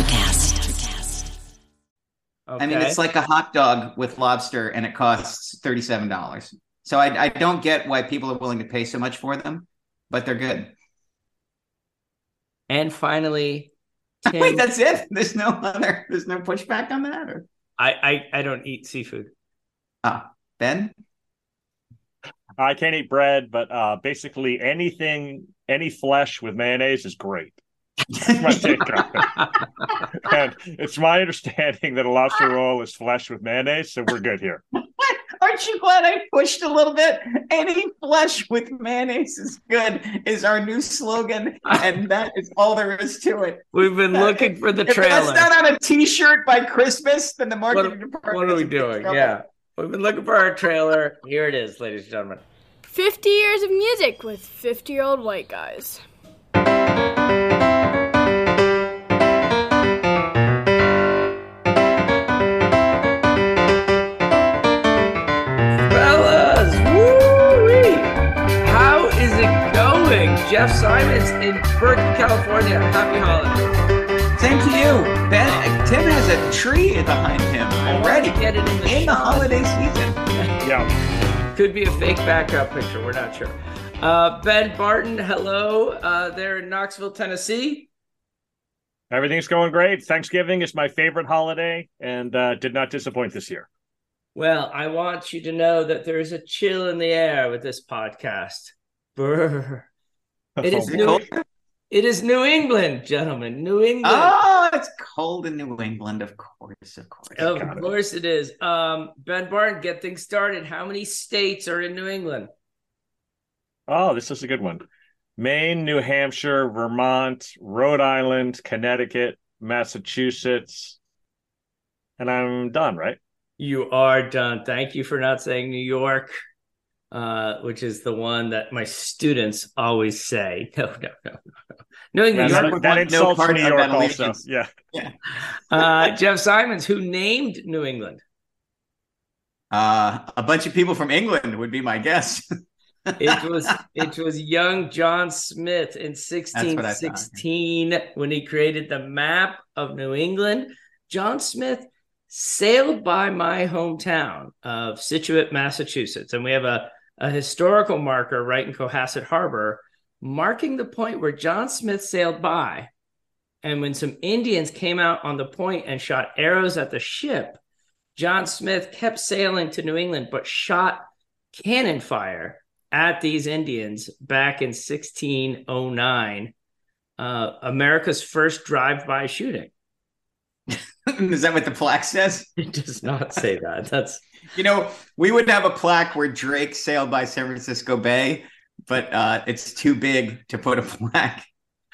Electrocast. Okay. I mean, it's like a hot dog with lobster, and it costs thirty-seven dollars. So I, I don't get why people are willing to pay so much for them, but they're good. and finally, Tim, Wait, that's it. There's no other. There's no pushback on that. Or I, I I don't eat seafood. ah, Ben. I can't eat bread, but uh, basically anything, any flesh with mayonnaise is great. That's my take on it. And it's my understanding that a lobster roll is flesh with mayonnaise, so we're good here. Aren't you glad I pushed a little bit? Any flesh with mayonnaise is good is our new slogan, and that is all there is to it. We've been uh, looking for the If trailer. that's not on a T-shirt by Christmas, then the What, marketing department. what are we is in big doing? Yeah, we've been looking for our trailer. Here it is, ladies and gentlemen. 50 years of music with 50 year old white guys. Jeff Simons in Berkeley, California. Happy holidays. Same to you, Ben. Tim has a tree behind him already Get it in the, in the holiday season. Yeah. Could be a fake backup picture. We're not sure. Uh, ben Barton, hello. Uh, there in Knoxville, Tennessee. Everything's going great. Thanksgiving is my favorite holiday and uh, did not disappoint this year. Well, I want you to know that there is a chill in the air with this podcast. Brr. It is New, cold? it is New England, gentlemen. New England. Oh, it's cold in New England, of course, of course. of got it. course it is. Um, Ben Barton, get things started. How many states are in New England? Oh, this is a good one. Maine, New Hampshire, Vermont, Rhode Island, Connecticut, Massachusetts. And I'm done, right? You are done. Thank you for not saying New York, uh, which is the one that my students always say. No, no, no, no. New England. That, York that want no insults part New York also. allegiance. Yeah. Uh, Jeff Simons, who named New England? Uh, a bunch of people from England would be my guess. It was it was young John Smith in what I thought. 1616 when he created the map of New England. John Smith sailed by my hometown of Scituate, Massachusetts, and we have a, a historical marker right in Cohasset Harbor marking the point where John Smith sailed by. And when some Indians came out on the point and shot arrows at the ship, John Smith kept sailing to New England, but shot cannon fire at these Indians back in 1609, uh, America's first drive-by shooting. Is that what the plaque says? It does not say that. That's You know, we would have a plaque where Drake sailed by San Francisco Bay, but uh, it's too big to put a plaque.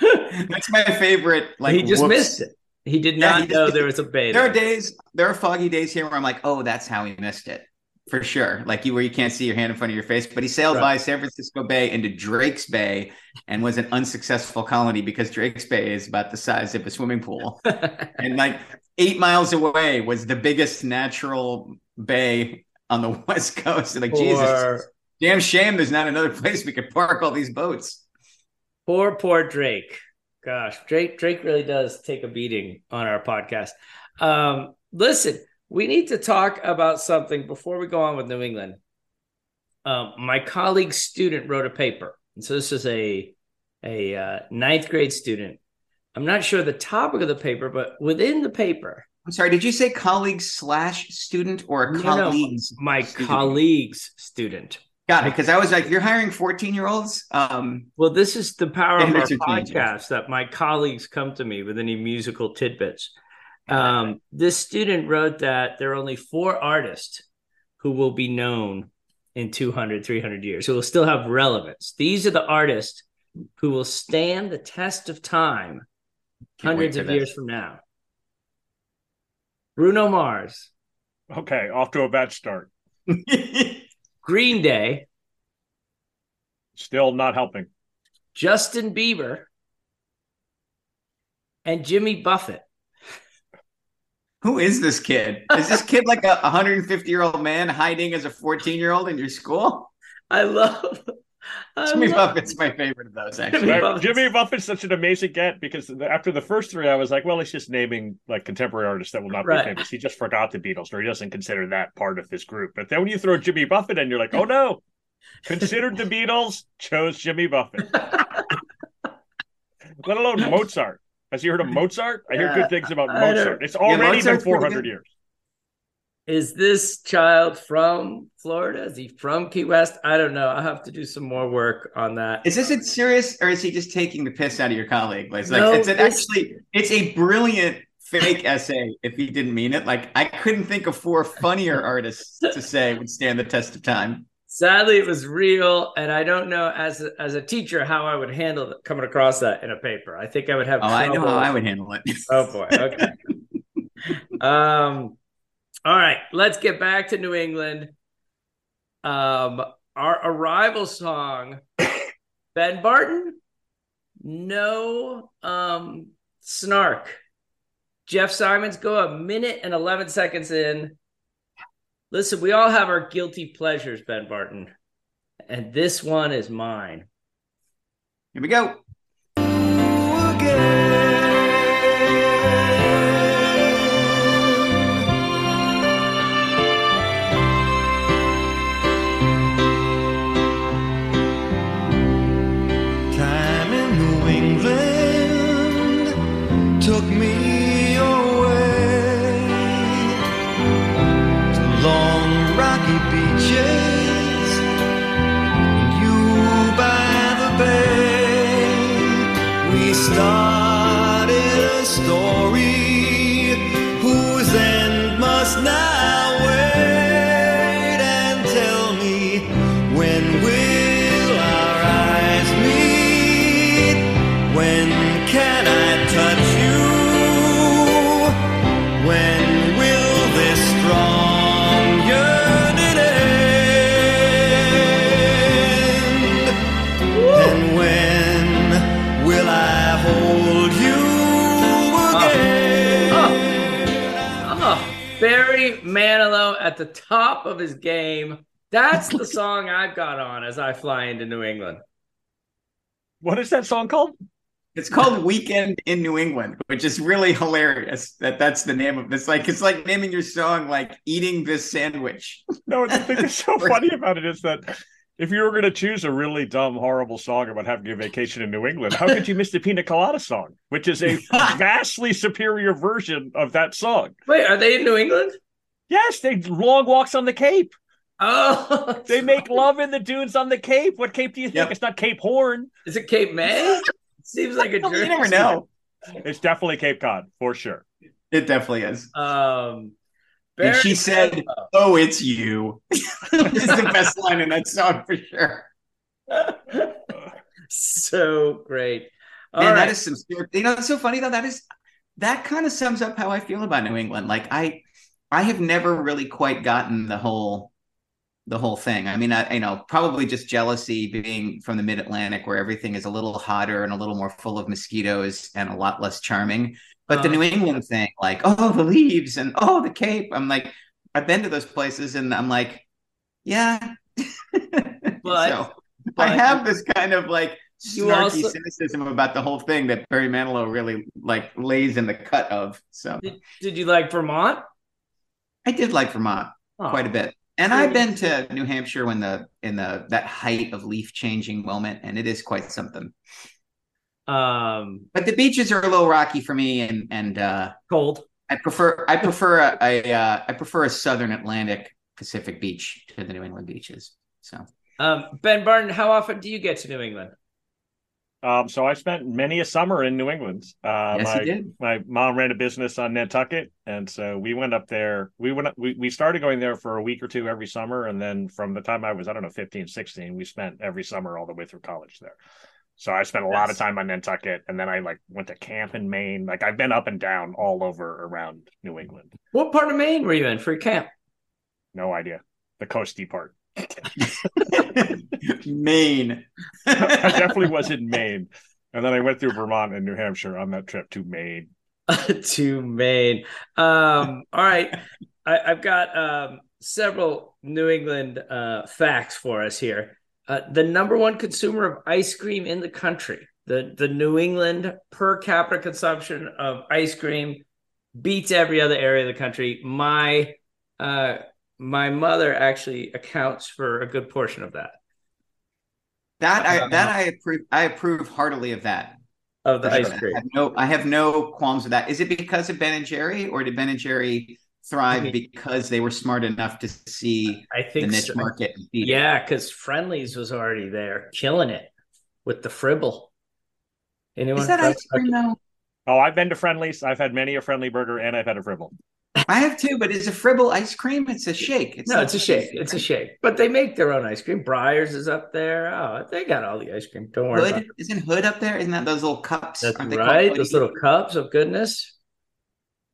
That's my favorite. Like he just whoops. missed it. He did Yeah, not he know there was a bay. There are days, there are foggy days here where I'm like, oh, that's how he missed it. For sure. Like you where you can't see your hand in front of your face. But he sailed Right. by San Francisco Bay into Drake's Bay and was an unsuccessful colony because Drake's Bay is about the size of a swimming pool. and like eight miles away was the biggest natural bay on the west coast. And like, Jesus, damn shame there's not another place we could park all these boats. poor, poor Drake. Gosh, Drake, Drake really does take a beating on our podcast. Um, listen, we need to talk about something before we go on with New England. Um, my colleague's student wrote a paper, and so this is a a uh, ninth grade student. I'm not sure the topic of the paper, but within the paper, I'm sorry, did you say colleague slash student or a No, no, colleagues? my student? colleague's student. Got it. Because I was like, you're hiring 14 year olds? Um, Well, this is the power of our podcast that my colleagues come to me with any musical tidbits. Um, this student wrote that there are only four artists who will be known in 200, 300 years, who will still have relevance. These are the artists who will stand the test of time Can't hundreds of this. years from now. Bruno Mars, Okay, off to a bad start. Green Day, Still not helping. Justin Bieber, and Jimmy Buffett. Who is this kid? Is this kid like a 150 year old man hiding as a 14 year old in your school? I love Jimmy Buffett's my favorite of those. Actually, Jimmy Buffett's- Jimmy Buffett's such an amazing get because after the first three, I was like, well, he's just naming like contemporary artists that will not Right. be famous. He just forgot the Beatles, or he doesn't consider that part of his group. But then when you throw Jimmy Buffett in, you're like, oh no, considered the Beatles, chose Jimmy Buffett. Let alone Mozart. Has you heard of Mozart? I hear Yeah, good things about Mozart. It's already been 400 years. Is this child from Florida? Is he from Key West? I don't know. I'll have to do some more work on that. is this a serious or is he just taking the piss out of your colleague? Like, No, it's an, actually it's a brilliant fake essay. If he didn't mean it, like I couldn't think of four funnier artists to say would stand the test of time. Sadly, it was real, and I don't know as a, as a teacher how I would handle it, coming across that in a paper. I think I would have. Oh, I know how I would handle it. Oh boy. Okay. um. All right. Let's get back to New England. Um. Our arrival song, Ben Barton. No. Um. Snark. Jeff Simons go a minute and eleven seconds in. Listen, we all have our guilty pleasures, Ben Barton, and this one is mine. Here we go. At the top of his game. That's the song I've got on as I fly into New England. What is that song called? It's called Weekend in New England, which is really hilarious. That that's the name of this. Like it's like naming your song like eating this sandwich. No, the thing that's so funny about it is that if you were going to choose a really dumb, horrible song about having a vacation in New England, how could you miss the Pina Colada song, which is a vastly superior version of that song? Wait, are they in New England? Yes, they long walks on the Cape. Oh, They make love in the dunes on the Cape. What Cape do you think? Yep. It's not Cape Horn. Is it Cape May? Seems like a you never know. It's definitely Cape Cod for sure. It definitely is. Um, And Barry she said, Manilow. "Oh, it's you," is the best line in that song for sure. so great. All Man, right. that is some. You know, it's so funny though. That is that kind of sums up how I feel about New England. Like I, I have never really quite gotten the whole, the whole thing. I mean, I you know probably just jealousy being from the Mid Atlantic where everything is a little hotter and a little more full of mosquitoes and a lot less charming. But the Uh. New England thing, like oh the leaves and oh the Cape, I'm like I've been to those places and I'm like, yeah. But- so I have this kind of like snarky also- cynicism about the whole thing that Barry Manilow really like lays in the cut of. So Did, did you like Vermont? I did like Vermont Oh. quite a bit. And I've been to New Hampshire when the in the that height of leaf changing moment, and it is quite something. Um, But the beaches are a little rocky for me, and and uh, cold. I prefer I prefer a, a uh, I prefer a Southern Atlantic Pacific beach to the New England beaches. So Um, ben Barton, how often do you get to New England? Um, so I spent many a summer in New England. Uh, yes, my, you did. my mom ran a business on Nantucket, and so we went up there. We went. We, we started going there for a week or two every summer, and then from the time I was I don't know 15, 16, we spent every summer all the way through college there. So I spent a lot of time on Nantucket, and then I like went to camp in Maine. Like I've been up and down all over around New England. What part of Maine were you in for camp? No idea the coasty part. Maine. I definitely was in Maine, and then I went through Vermont and New Hampshire on that trip to Maine. to Maine. Um, all right. I, I've got um, several New England uh, facts for us here. uh, the number one consumer of ice cream in the country. The the New England per capita consumption of ice cream beats every other area of the country. My uh, my mother actually accounts for a good portion of that That I that I approve. I approve heartily of that. of the ice sure. cream. I have no, I have no qualms with that. Is it because of Ben and Jerry, or did Ben and Jerry thrive Mhm. because they were smart enough to see I think the think niche so. market? Beat? Yeah, because Friendly's was already there, killing it with the fribble. Anyone? Is that ice cream though? Oh, I've been to Friendly's. I've had many a Friendly burger, and I've had a Fribble. I have two, but it's a fribble ice cream? It's a shake. No, it's a shake. It's a shake. But they make their own ice cream. Breyers is up there. Oh, they got all the ice cream. Don't worry about Hood it. isn't Hood up there? Isn't that those little cups? That's Aren't right. Those little cups of goodness.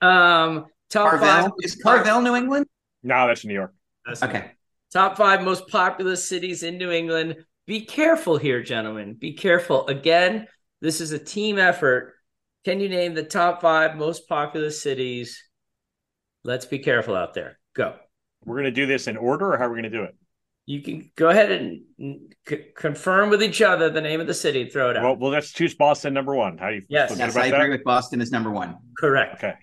Um, top five. Is Carvel New England? No, that's New York. That's Okay. Top five most populous cities in New England. Be careful here, gentlemen. Be careful. Again, this is a team effort. Can you name the top five most populous cities? Let's be careful out there. Go. We're going to do this in order, or how are we going to do it? You can go ahead and c- confirm with each other the name of the city. Throw it out. Well, well, let's choose Boston number one. How do you Yes. Yes, about I that? agree with Boston as number one. Correct. Okay.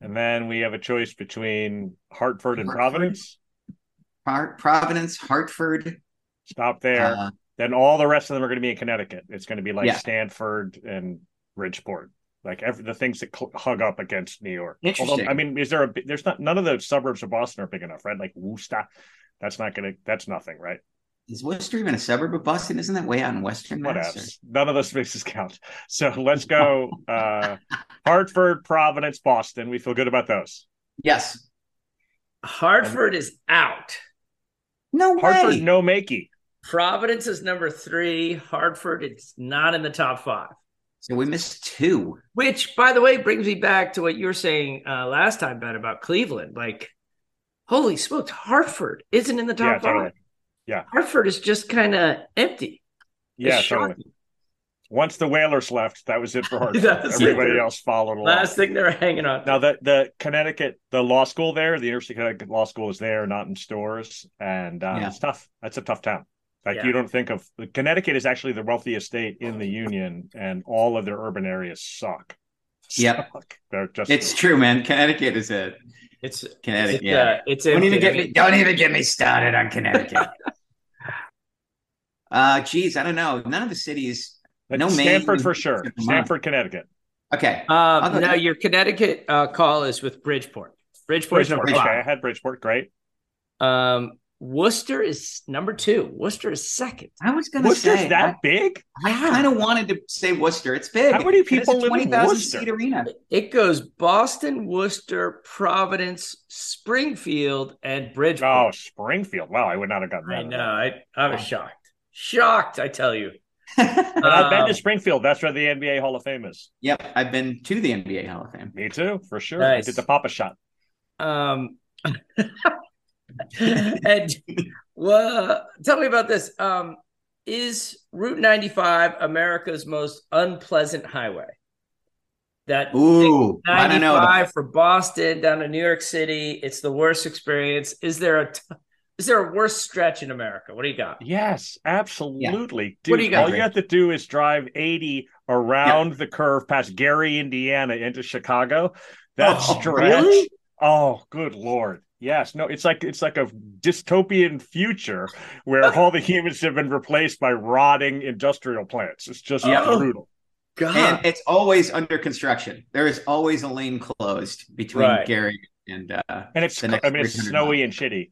And then we have a choice between Hartford and Hartford. Providence. Pro- Providence, Hartford. Stop there. Uh, then all the rest of them are going to be in Connecticut. It's going to be like Yeah. Stamford and Bridgeport, like every, the things that cl- hug up against New York. Interesting. Although, I mean, is there a? There's not. None of the suburbs of Boston are big enough, right? Like Worcester. That's not going to. That's nothing, right? is Worcester even a suburb of Boston? Isn't that way out in Western What else? None of those spaces count. So let's go. uh Hartford, Providence, Boston. We feel good about those. Yes. Hartford is out. No way. Hartford, way. no makey. Providence is number three. Hartford, it's not in the top five. So we missed two. Which, by the way, brings me back to what you were saying uh, last time, Ben, about Cleveland. Like, holy smokes, Hartford isn't in the top Yeah, five. totally. Yeah. Hartford is just kind of empty. Yeah, It's totally. Once the Whalers left, that was it for Hartford. That's it. Everybody else followed along. Last thing they're hanging on. to. Now the the Connecticut, the law school there, the University of Connecticut Law School is there, not in stores, and uh, Yeah. it's tough. That's a tough town. Like Yeah. you don't think of Connecticut is actually the wealthiest state in the union, and all of their urban areas suck. Yep. Suck. They're just It's true, man. Connecticut is a it's Connecticut. it's, yeah. uh, it's don't even get I me. Don't even get me started on Connecticut. uh, geez, I don't know. None of the cities. But no Stamford Maine, for sure. Vermont. Stamford, Connecticut. Okay. I'll Um, now your Connecticut uh, call is with Bridgeport. Bridgeport is number Bridgeport. Okay, I had Bridgeport. Great. Um, Worcester is number two. Worcester is second. I was gonna Worcester's say that big? I, I kind of wanted to say Worcester. It's big. How many It people a live in Worcester? seat arena. It goes Boston, Worcester, Providence, Springfield, and Bridgeport. Oh, Springfield. Wow, I would not have gotten that. I know. I, I was shocked. Shocked, I tell you. But I've been Um, to Springfield. That's where the NBA Hall of Fame is. yep, I've been to the NBA Hall of Fame. Me too, for sure. Nice. I did the Papa shot. Um, and well, tell me about this. Um, is Route 95 America's most unpleasant highway? That Ooh, I don't know. 95 for Boston down to New York City. It's the worst experience. Is there a t- is there a worse stretch in America? What do you got? Yes, absolutely. Dude, What do you got, all you have to do is drive 80 around the curve past Gary, Indiana into Chicago. That Oh, stretch. really? Oh, good lord. Yes, no, it's like it's like a dystopian future where all the humans have been replaced by rotting industrial plants. It's just Yeah. brutal. God, and it's always under construction. There is always a lane closed between Right. Gary and uh And it's The next I mean it's 300 snowy and shitty.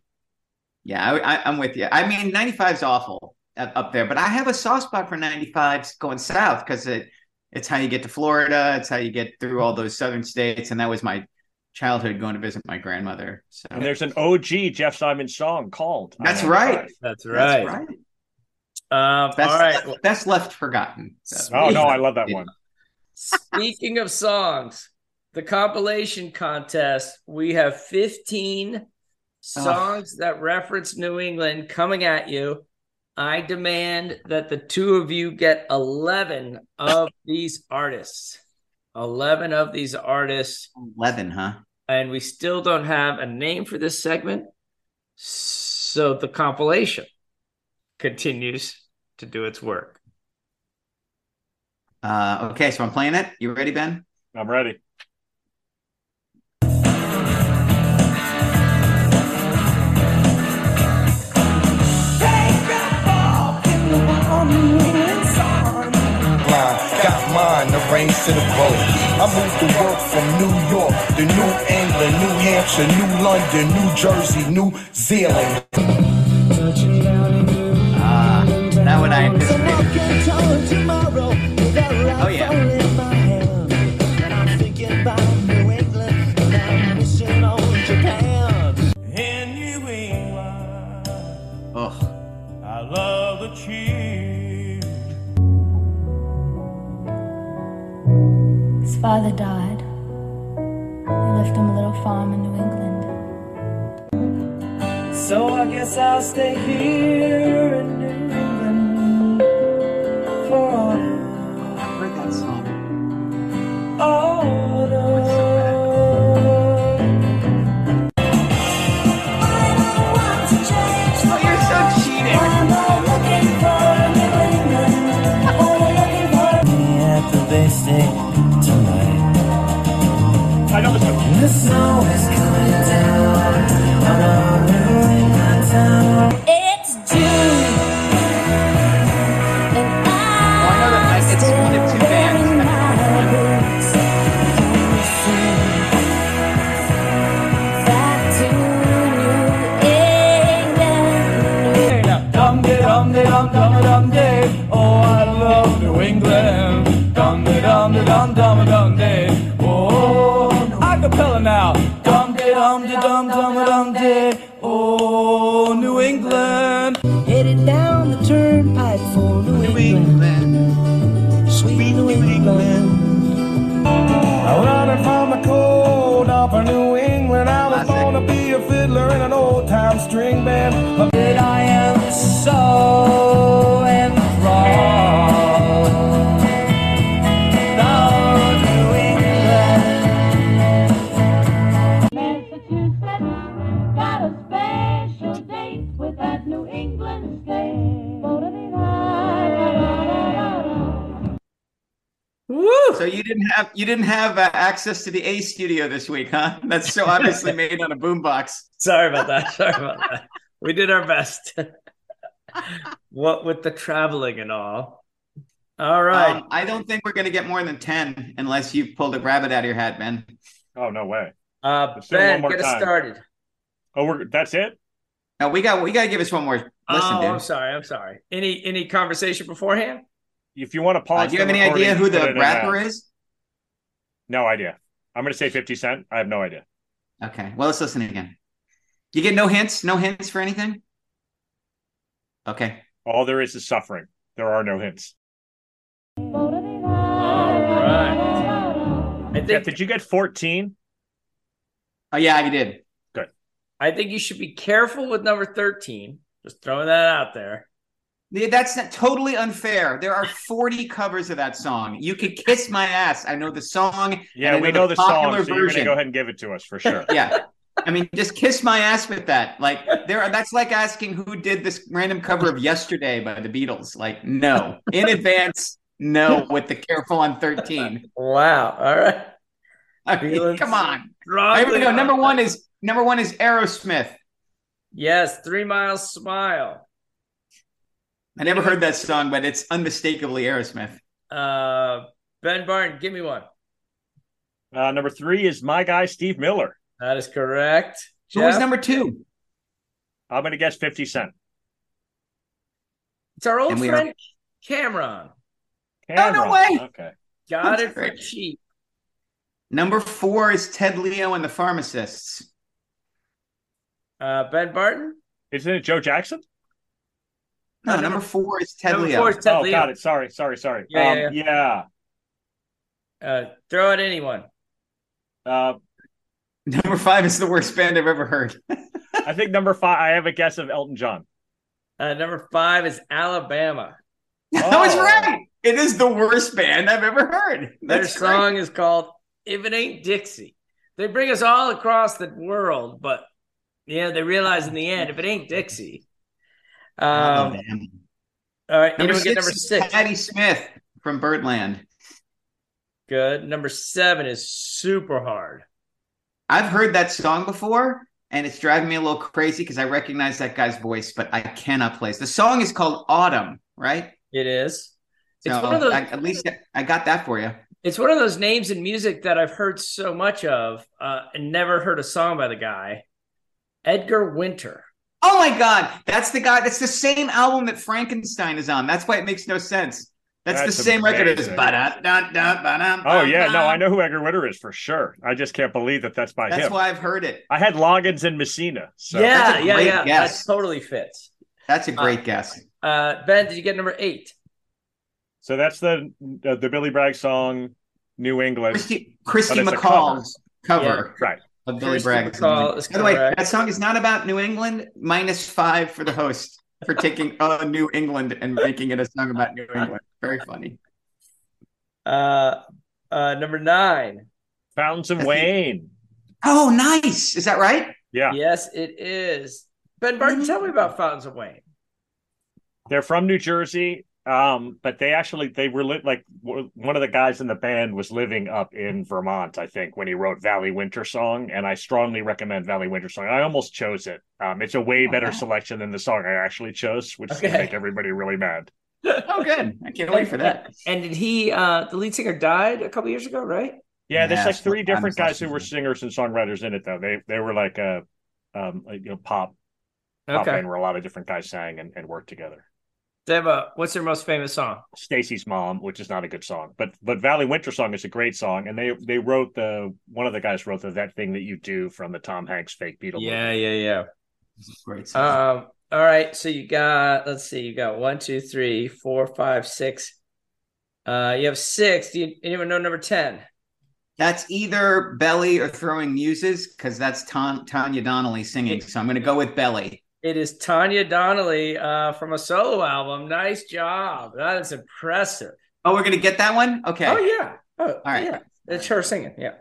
yeah, I, I, I'm with you. I mean, 95 is awful up up there, but I have a soft spot for 95 going south because it it's how you get to Florida. It's how you get through all those southern states, and that was my childhood going to visit my grandmother. So And there's an OG Jeff Simon song called. That's right. 95. that's that's right. right. Um, Best, all right. Well, best left forgotten. So, Oh no, I love that one. Speaking of songs, the compilation contest, we have 15 songs that reference New England coming at you. I demand that the two of you get 11 of these artists. 11 of these artists. 11, huh? And we still don't have a name for this segment. So the compilation. continues to do its work. Uh, okay, so I'm playing it. You ready, Ben? I'm ready. Got the reins to the boat. I moved to work from New York to New England, New Hampshire, New London, New Jersey, New Zealand. Ah, that one I anticipated. Oh yeah. Father died. He left him a little farm in New England. So I guess I'll stay here The snow is have you didn't have uh, access to the A studio this week, huh? That's so obviously made on a boombox. Sorry about that. Sorry about that. We did our best. what with the traveling and all. All right. Um, I don't think we're going to get more than ten unless you pulled a rabbit out of your hat, Ben. Oh no way. uh, let's do it one Ben, more get us started. Oh, we're that's it. No, we got we got to give us one more listen, oh, I'm sorry. I'm sorry. Any any conversation beforehand? If you want to Uh, pause, do you have any idea who the in rapper that. is? No idea. I'm going to say 50 Cent. I have no idea. Okay, well let's listen again. You get no hints, no hints for anything. Okay, All there is is suffering. There are no hints. All right. I Jeff, think did you get 14? oh yeah, I did. Good. I think you should be careful with number 13. Just throwing that out there. Yeah, That's not, totally unfair. There are 40 covers of that song. You could kiss my ass. I know the song. Yeah, and I we know the song, popular so you're going to version. go ahead and give it to us for sure. Yeah. I mean, just kiss my ass with that. Like there, are, that's like asking who did this random cover of "Yesterday" by the Beatles. Like, no, in advance, no. With the careful on thirteen. Wow. All right. I mean, come on. Strongly Here we go. Number one is number one is Aerosmith. Yes, Three Miles Smile. I never heard that song, but it's unmistakably Aerosmith. Uh, Ben Barton, give me one. Uh, number three is my guy, Steve Miller. That is correct. Who was number two? I'm going to guess 50 Cent. It's our old And we are- friend Cameron. Oh, no Cameron. way. Okay. Got That's it for great. cheap. Number four is Ted Leo and the Pharmacists. Uh, ben Barton. Isn't it Joe Jackson? No, No, number number- four is Ted Number Leo. four is Ted oh, Leo. got it. Sorry, sorry, sorry. Yeah, um, yeah. Uh, throw at anyone. Uh, Number five is the worst band I've ever heard. I think number five, I have a guess of Elton John. Uh, number five is Alabama. I was Oh. right. It is the worst band I've ever heard. Their That's great. song is called "If It Ain't Dixie." They bring us all across the world, but yeah, they realize in the end, if it ain't Dixie. Um, Oh, damn. all right, number six, get number six? Patti Smith from Birdland. Good. Number seven is super hard. I've heard that song before, and it's driving me a little crazy because I recognize that guy's voice, but I cannot place. The song is called Autumn, right? It is. It's one of those. I, at least I got that for you. It's one of those names in music that I've heard so much of uh, and never heard a song by the guy. Edgar Winter. Oh my god, that's the guy. That's the same album that Frankenstein is on. That's why it makes no sense. That's, That's the same record as ba-da-da-da-ba-dum, Oh yeah, no, ba-dum. I know who Edgar Winter is for sure. I just can't believe that that's by That's him. That's why I've heard it. I had Loggins and Messina. So yeah, that's a yeah, great yeah. guess. That totally fits. That's a great guess. Uh, ben, did you get number eight? So that's the uh, the Billy Bragg song, New England. Kirsty, Kirsty But it's a MacColl's cover Right. Of Billy Bragg. By the way, that song is not about New England. Minus five for the host for taking a New England and making it a song about New England. Very funny. Uh, uh, number nine. Fountains of That's the- Wayne. Oh, nice. Is that right? Yeah. Yes, it is. Ben Barton, tell me about Fountains of Wayne. They're from New Jersey. Um, but they actually they were li- like w- one of the guys in the band was living up in Vermont, I think, when he wrote Valley Winter Song, and I strongly recommend Valley Winter Song. I almost chose it. Um, it's a way better Okay. selection than the song I actually chose, which is gonna make everybody really mad. Oh, good. I can't wait for that. And did he? Uh, the lead singer died a couple years ago, right? Yeah, there's Yeah, like three different guys who were singers and songwriters in it, though. They they were like a um like, you know pop pop Okay. band where a lot of different guys sang and, and worked together. They have a. What's their most famous song? Stacy's mom, which is not a good song, but but Valley Winter Song is a great song, and they they wrote the one of the guys wrote the that thing that you do from the Tom Hanks fake Beatle. Yeah, movie. yeah, yeah. Great song. Um. All right. So you got. Let's see. You got one, two, three, four, five, six. Uh, you have six. Do you anyone know number ten? That's either Belly or Throwing Muses because that's Ton- Tanya Donelly singing. So I'm going to go with Belly. It is Tanya Donelly uh, from a solo album. Nice job. That is impressive. Oh, we're going to get that one? Okay. Oh yeah. Oh, All right. Yeah. It's her singing. Yeah.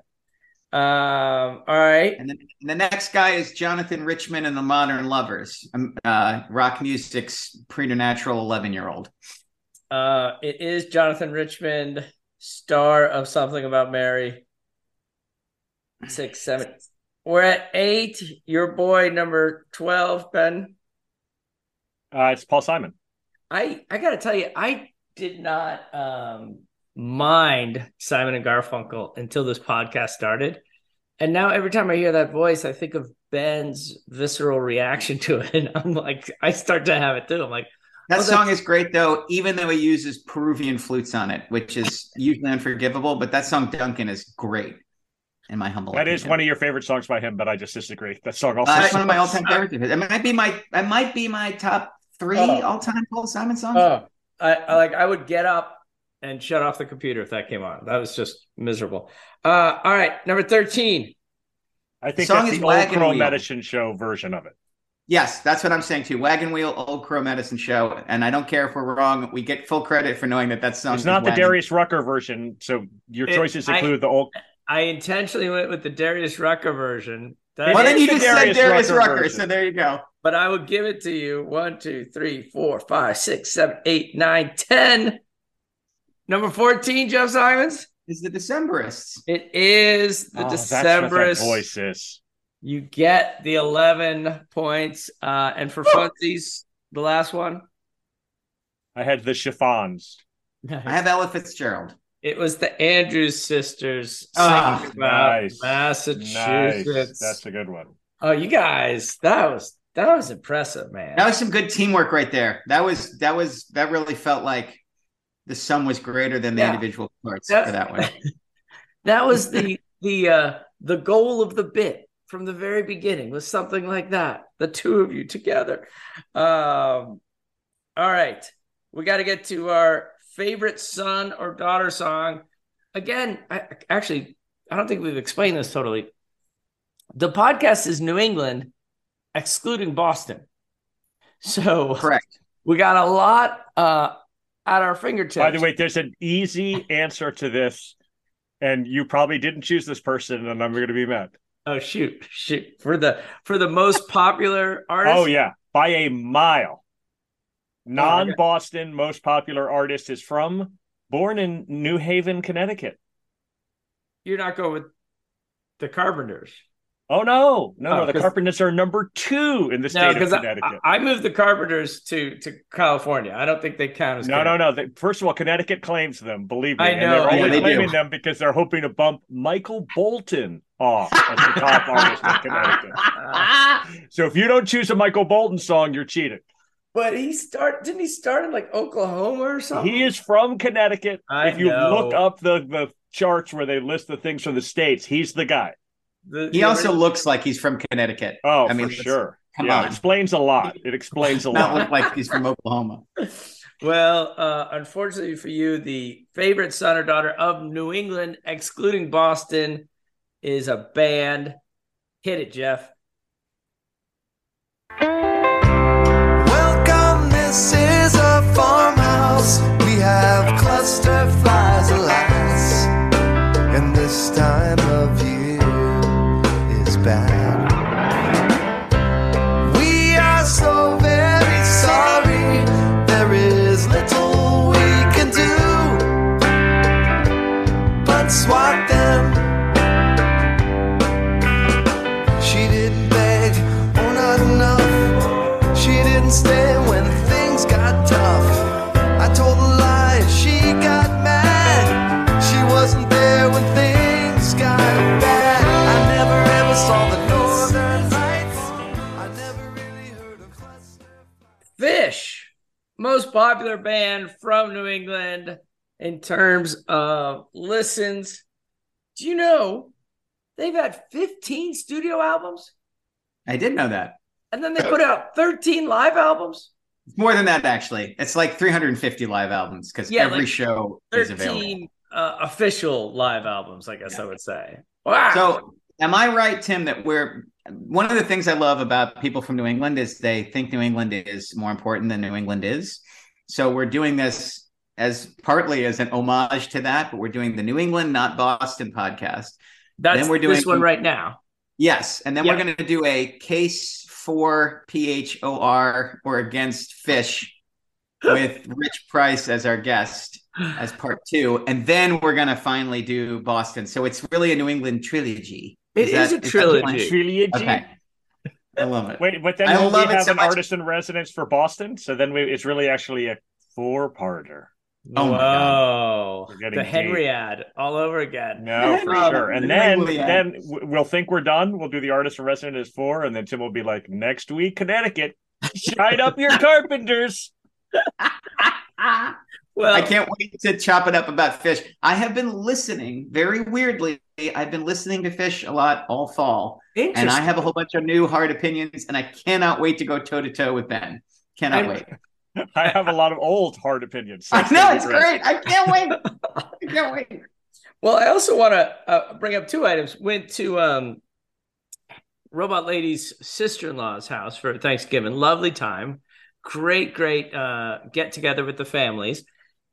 Um. All right. And then the next guy is Jonathan Richman and the Modern Lovers, um, uh, rock music's preternatural 11 year old. Uh, it is Jonathan Richman, star of Something About Mary. Six, seven. We're at eight. Your boy, number twelve, Ben. Uh, it's Paul Simon. I I gotta tell you, I did not um mind Simon and Garfunkel until this podcast started. And now every time I hear that voice, I think of Ben's visceral reaction to it. And I'm like, I start to have it too. I'm like, That Oh, song is great, though, even though he uses Peruvian flutes on it, which is usually unforgivable. But that song, Duncan, is great, in my humble That is opinion. one of your favorite songs by him, but I just disagree. That song also. Uh, one of my all-time favorites. It might be my, it might be my top three Oh. all-time Paul Simon songs. oh, I, I like I would get up and shut off the computer if that came on. That was just miserable. Uh all right, number 13. I think song that's is the old Crow Wheel. Medicine Show version of it. Yes, that's what I'm saying too. Wagon Wheel, Old Crow Medicine Show, and I don't care if we're wrong. We get full credit for knowing that that song. It's is not the Wagon- Darius Rucker version, so your It- choices I- include the old. I intentionally went with the Darius Rucker version. That Well, It then is you the just said Darius Darius Rucker Rucker, so there you go. but I will give it to you. One, two, three, four, five, six, seven, eight, nine, ten. Number 14, Jeff Simons. Is the Decemberists? It is the Oh, that's what that Decemberists. voice is. You get the 11 points. Uh, and for funsies, the last one. I had the chiffons. I have Ella Fitzgerald. It was the Andrews sisters Ah, nice. Massachusetts. Nice. That's a good one. Oh, you guys, that was that was impressive, man. That was some good teamwork right there. That was that was that really felt like the sum was greater than the Yeah. individual parts That- for that one. That was the the uh the goal of the bit from the very beginning was something like that. The two of you together. Um all right. We got to get to our favorite son or daughter song. Again, I actually I don't think we've explained this totally. The podcast is New England excluding Boston. So Correct. we got a lot uh at our fingertips. By the way, there's an easy answer to this, and you probably didn't choose this person, and I'm going to be mad. Oh shoot, shoot. For the for the most popular artist. Oh yeah, by a mile. Oh Non-Boston most popular artist is from born in New Haven, Connecticut. You're not going with the Carpenters. Oh no, no, Oh, no! The 'cause- Carpenters are number two in the No, state of because I, I moved the Carpenters to to California. I don't think they count as no, no, Connecticut. no. They- First of all, Connecticut claims them. Believe me, I and know. they're Yeah, only they do. claiming them because they're hoping to bump Michael Bolton off as the top artist in Connecticut. So if you don't choose a Michael Bolton song, you're cheating. But he start didn't he start in like Oklahoma or something? He is from Connecticut. I if you know. look up the the charts where they list the things from the states, he's the guy. The- He the also ori- looks like he's from Connecticut. Oh, I mean, for sure. come yeah, on. it explains a lot. It explains a Not lot. look like he's from Oklahoma. Well, uh, unfortunately for you, the favorite son or daughter of New England, excluding Boston, is a band. Hit it, Jeff. Farmhouse. We have cluster flies, alas. And this time most popular band from New England in terms of listens. Do you know they've had 15 studio albums I did know that. and then they put out 13 live albums? More than that, actually. It's like 350 live albums because Yeah, every like show is available. 13 uh, official live albums, I guess I would say. Wow. So, am I right, Tim, that we're one of the things I love about people from New England is they think New England is more important than New England is. So, we're doing this as partly as an homage to that, but we're doing the New England, not Boston podcast. that's then we're doing this one right now. Yes, and then Yeah. we're going to do a case for PHOR or against Phish with Rich Price as our guest as part two, and then we're going to finally do Boston. So it's really a New England trilogy. It is that- a trilogy. plan? Trilogy. Okay, I love it. Wait, but then I will we have so an much. artist in residence for Boston? So then we, it's really actually a four-parter. Oh my Whoa. We're getting The deep. Henriad all over again. No, for Um, sure. And the then then we'll think we're done. We'll do the artist in residence as four, and then Tim will be like, next week, Connecticut, shine up your carpenters. Well, I can't wait to chop it up about Phish. I have been listening very weirdly. I've been listening to Phish a lot all fall. interesting. and I have a whole bunch of new hard opinions, and I cannot wait to go toe to toe with Ben. Cannot I'm- wait. I have a lot of old hard opinions. so I know gonna be it's great. I can't wait. I can't wait. Well, I also want to uh, bring up two items. Went to um, Robot Lady's sister-in-law's house for Thanksgiving. Lovely time. Great, great uh, get together with the families.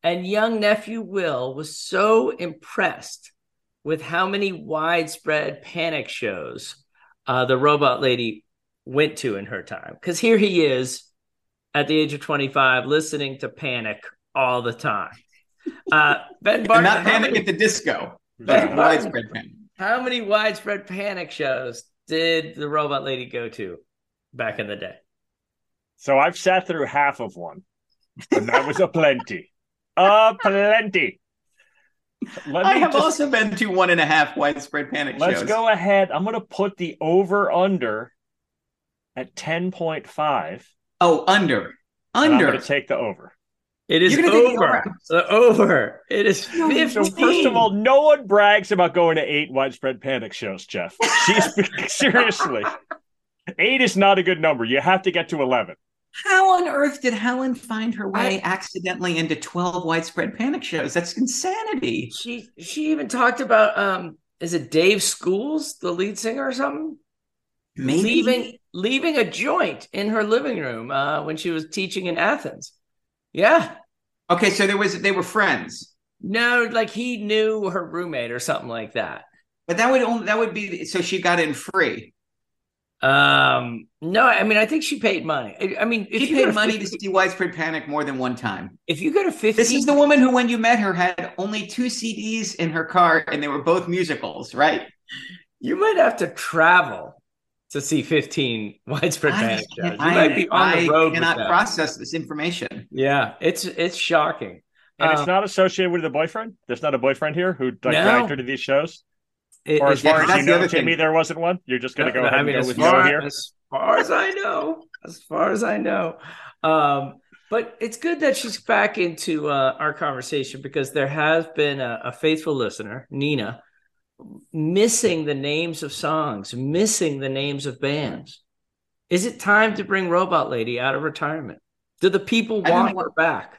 And young nephew Will was so impressed with how many widespread panic shows uh, the Robot Lady went to in her time. Because here he is at the age of 25 listening to Panic all the time. Uh, ben And Barton, not how panic many- at the disco, Yeah. but widespread panic. how many widespread panic shows did the robot lady go to back in the day? So I've sat through half of one, and that was a plenty. A plenty. Let I have just... also been to one and a half widespread panic Let's shows. go ahead. I'm going to put the over under at 10.5. Oh, under, and I'm under. going to take the over. It is You're gonna take the over. over. The over. It is So first of all, no one brags about going to eight widespread panic shows, Jeff. She's seriously. Eight is not a good number. You have to get to 11. How on earth did Helen find her way accidentally into twelve widespread panic shows? That's insanity. she she even talked about um is it Dave Schools, the lead singer or something? Maybe Leaving leaving a joint in her living room uh when she was teaching in Athens. Yeah. Okay, so there was they were friends, No, like he knew her roommate or something like that. but that would only that would be so she got in free. Um, no, I mean I think she paid money. I, I mean, if She you paid money 50 to see Widespread Panic more than one time. if you go to fifteen, This is the woman who, when you met her, had only two CDs in her car, and they were both musicals, right? you might have to travel to see fifteen widespread I, panic shows. You I, might be on I the road. with cannot process this information. Yeah, it's it's shocking. And Um, it's not associated with the boyfriend. There's not a boyfriend here who like No. dragged her to these shows. It- Or as far as you know, other Timmy, thing. there wasn't one. You're just going to No, go ahead I mean, and go with far, no here. as far as I know, as far as I know. Um, but it's good that she's back into uh, our conversation because there has been a, a faithful listener, Nina, missing the names of songs, missing the names of bands. Is it time to bring Robot Lady out of retirement? Do the people want her back?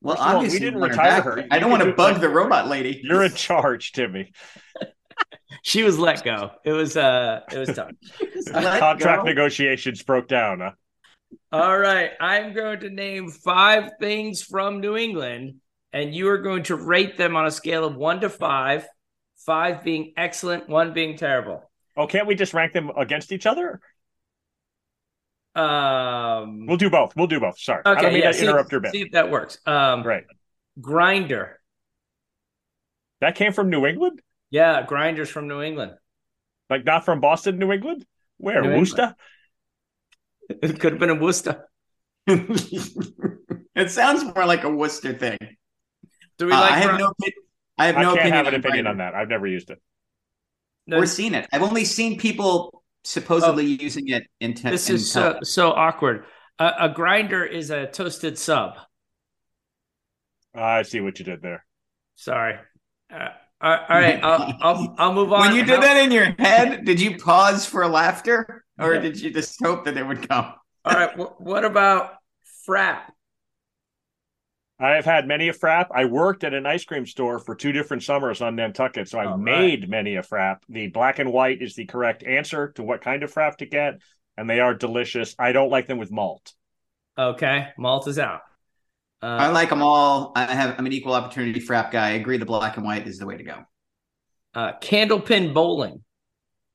Well, First of all, we didn't retire back. her. I don't want to do- bug like- the robot lady. You're in charge, Timmy. She was let go. It was uh it was tough. Contract go. negotiations broke down. Huh? All right, I'm going to name five things from New England, and you are going to rate them on a scale of one to five. Five being excellent, one being terrible. Oh, can't we just rank them against each other? Um, We'll do both. We'll do both. Sorry, I don't mean yeah, to see, interrupt your bit. see if that works. Um, Right. Grinder, That came from New England, yeah, Grinders from New England. like not from Boston, New England. Where New Worcester? It could have been in Worcester. it sounds more like a Worcester thing. Do we Uh, like? I have no. I have I no can't opinion have an on opinion on that. I've never used it. no, or seen it. I've only seen people supposedly using it in. Te- this in is so, so awkward. A, a grinder is a toasted sub. I see what you did there. Sorry. Uh, all all right, I'll, I'll I'll move on. when you did How- that in your head, did you pause for laughter, or did you just hope that it would come? All right. wh- what about frap? I have had many a frap. I worked at an ice cream store for two different summers on Nantucket, so I All right. made many a frap. The black and white is the correct answer to what kind of frap to get, and they are delicious. I don't like them with malt. Okay, malt is out. I Uh, like them all. I have. I'm an equal opportunity frap guy. I agree. The black and white is the way to go. uh, candlepin bowling.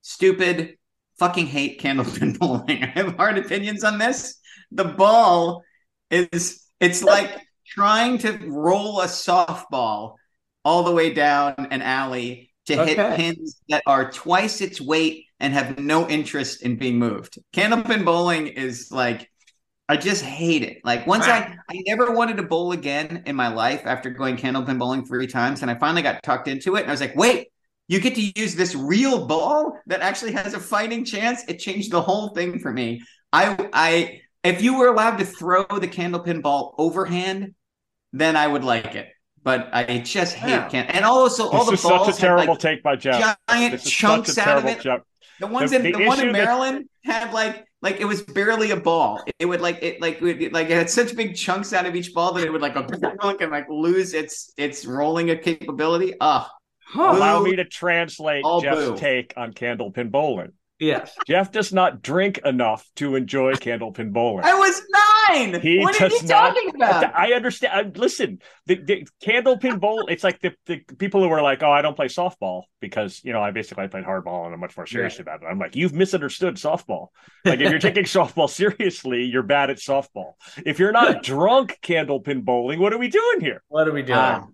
Stupid. Fucking hate candlepin bowling. I have hard opinions on this. The ball is. It's like trying to roll a softball all the way down an alley to hit pins that are twice its weight and have no interest in being moved. Candlepin bowling is like I just hate it. Like once I I never wanted to bowl again in my life after going candlepin bowling three times and I finally got tucked into it and I was like, "Wait, you get to use this real ball that actually has a fighting chance?" It changed the whole thing for me. I I if you were allowed to throw the candlepin ball overhand, then I would like it. But I just hate Yeah. can and also all this the is balls such a terrible like, take by Jeff. giant This chunks out of it. Jeff. The ones The- in the the, one issue in that- Maryland had like like it was barely a ball. It would like it like it would, like it had such big chunks out of each ball that it would like go and like lose its its rolling a capability. Ugh. Huh. Allow me to translate All Jeff's boo. take on candlepin bowling. Yes. Jeff does not drink enough to enjoy candlepin bowling. I was nine. He what are does you not- talking about? I understand. I, listen, the, the candlepin bowl. It's like the, the people who are like, "Oh, I don't play softball because you know I basically played hardball and I'm much more serious about it." I'm like, "You've misunderstood softball. Like if you're taking softball seriously, you're bad at softball. If you're not drunk candlepin bowling, what are we doing here?" What are we doing? Ah.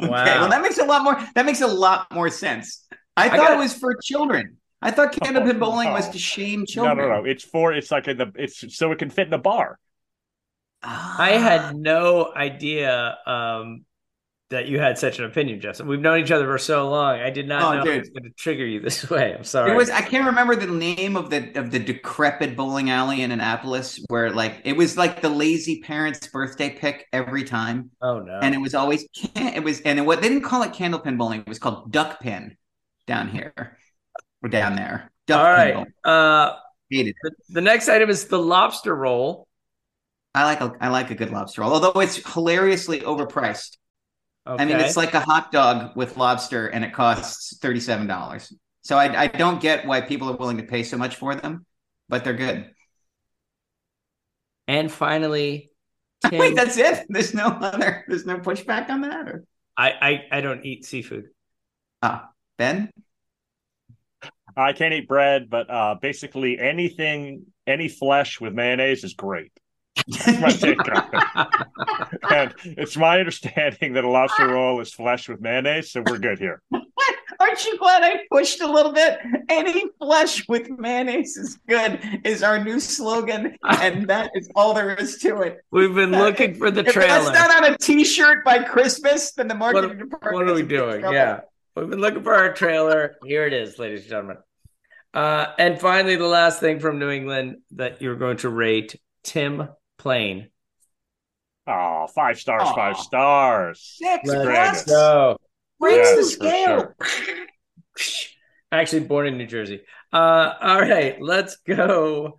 Okay, Wow. well that makes a lot more that makes a lot more sense. I thought got- it was for children. I thought candlepin bowling was to shame children. no, no. No. It's for. It's like in the. It's so it can fit in a bar. I had no idea um, that you had such an opinion, Justin. We've known each other for so long. I did not Oh, know dude. it was going to trigger you this way. I'm sorry. It was I can't remember the name of the of the decrepit bowling alley in Annapolis where like it was like the lazy parents' birthday pick every time. oh no. And it was always can it was and it what they didn't call it candlepin bowling, it was called duck pin down here. Or down there. Duck All right. Uh, Hated it. the, the next item is the lobster roll. I like a I like a good lobster roll, although it's hilariously overpriced. Okay. I mean, it's like a hot dog with lobster, and it costs thirty seven dollars. So I, I don't get why people are willing to pay so much for them, but they're good. and finally, Tim, Wait, that's it. There's no other. There's no pushback on that. Or I, I I don't eat seafood. ah, Ben, I can't eat bread, but uh, basically anything, any flesh with mayonnaise is great. That's my take on it. And it's my understanding that a lobster roll is flesh with mayonnaise, so we're good here. Aren't you glad I pushed a little bit? Any flesh with mayonnaise is good is our new slogan, and that is all there is to it. We've been looking for the If trailer. that's not on a T-shirt by Christmas, then the what, marketing department. what are we is doing? Yeah. We've been looking for our trailer. Here it is, ladies and gentlemen. Uh, and finally, the last thing from New England that you're going to rate Tim Plain. Oh, five stars, Aw. five stars. Six Let's go. breaks the Yes, for scale. sure. Actually, born in New Jersey. Uh, all right, let's go.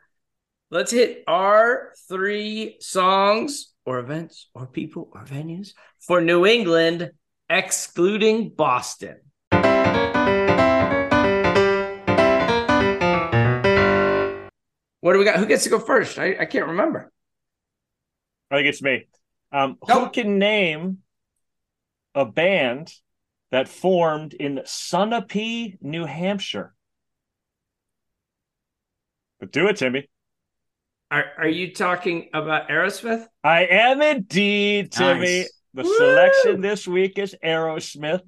Let's hit our three songs or events or people or venues for New England, excluding Boston. What do we got? Who gets to go first? I, I can't remember. I think it's me. Um, Who can name a band that formed in Sunapee, New Hampshire? But do it, Timmy. Are, are you talking about Aerosmith? I am indeed, Timmy. Nice. The Woo! selection this week is Aerosmith.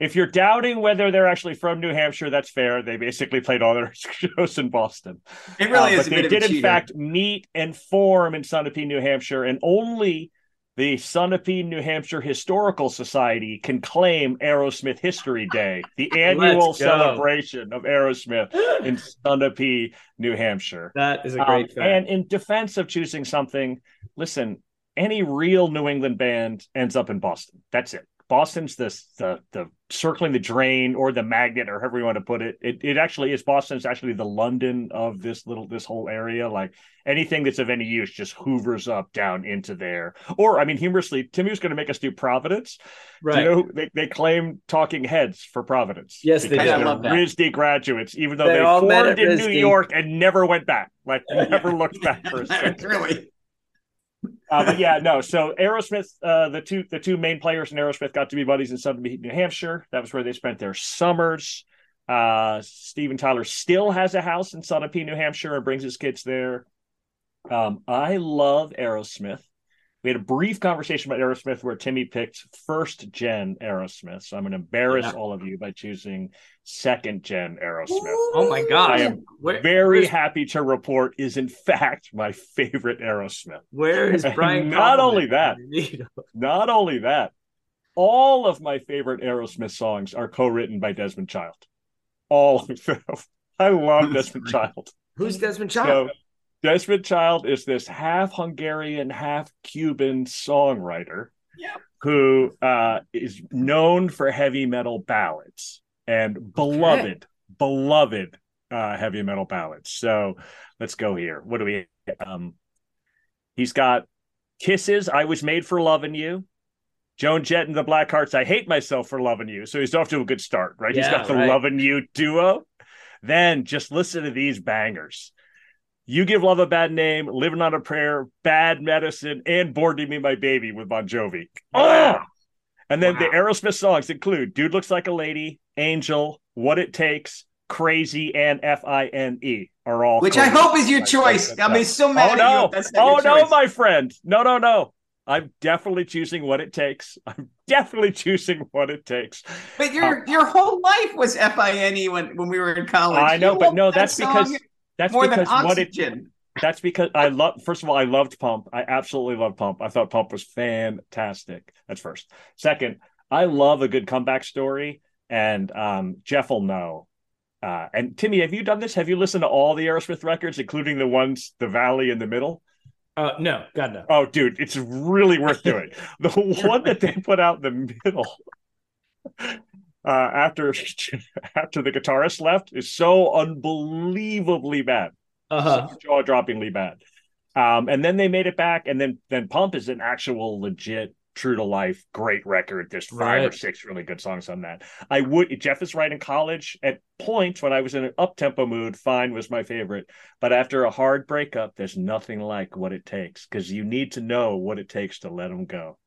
If you're doubting whether they're actually from New Hampshire, that's fair. They basically played all their shows in Boston. It really Uh, is but a they bit did, of a in fact, meet and form in Sunapee, New Hampshire, and only the Sunapee, New Hampshire Historical Society can claim Aerosmith History Day, the annual celebration of Aerosmith in Sunapee, New Hampshire. That is a Um, great fact. and in defense of choosing something, listen, any real New England band ends up in Boston. That's it. Boston's this the the circling the drain or the magnet or however you want to put it. It it actually is Boston's actually the London of this little this whole area. Like anything that's of any use just hoovers up down into there. Or I mean humorously, Timmy was going to make us do Providence. right. You know, they, they claim talking heads for Providence. Yes, they because do. I they're love that. RISD graduates, even though They they, all met formed at in New York and never went back. Like never looked back for a second. really. Uh, but yeah, no. So Aerosmith, uh, the two the two main players in Aerosmith got to be buddies in Sunapee, New Hampshire. That was where they spent their summers. Uh, Steven Tyler still has a house in Sunapee, New Hampshire, and brings his kids there. Um, I love Aerosmith. We had a brief conversation about Aerosmith where Timmy picked first gen Aerosmith. So I'm going to embarrass Yeah. all of you by choosing second gen Aerosmith. Oh my God. I am Where- Very happy to report is in fact my favorite Aerosmith. Where is Brian? not only that, Not only that, all of my favorite Aerosmith songs are co-written by Desmond Child. All of them. I love Desmond Child. Who's Desmond So Child? Desmond Child is this half Hungarian, half Cuban songwriter Yeah. who uh, is known for heavy metal ballads and beloved, beloved uh, heavy metal ballads. So let's go here. What do we? Um, he's got "Kisses." I was made for loving you. Joan Jett and the Blackhearts. I hate myself for loving you. So he's off to a good start, right? He's got the right. loving you duo. Then just listen to these bangers. You give love a bad name, living on a prayer, bad medicine, and born to me my baby with Bon Jovi. Oh, and then the Aerosmith songs include "Dude Looks Like a Lady," "Angel," "What It Takes," "Crazy," and "F I N E" are all. Which I hope is your by choice. I'm Child. so mad Oh no! That's Oh no, choice. my friend! No, no, no! I'm definitely choosing what it takes. I'm definitely choosing what it takes. But your uh, your whole life was F I N E when when we were in college. I know, You but no, that that's because song that's more than because what it oxygen. That's because I love. First of all, I loved Pump. I absolutely loved Pump. I thought Pump was fantastic. That's first. Second, I love a good comeback story, and um, Jeff will know. Uh, and Timmy, have you done this? Have you listened to all the Aerosmith records, including the ones the Valley in the middle? Uh, no, God no. Oh, dude, it's really worth doing. the one that they put out in the middle uh, after after the guitarist left is so unbelievably bad Uh-huh. jaw droppingly bad. Um, and then they made it back, and then then Pump is an actual legit true to life great record. There's five or six really good songs on that. I would Jeff is right in college at points when I was in an up tempo mood, Fine was my favorite. But after a hard breakup, there's nothing like what it takes because you need to know what it takes to let them go.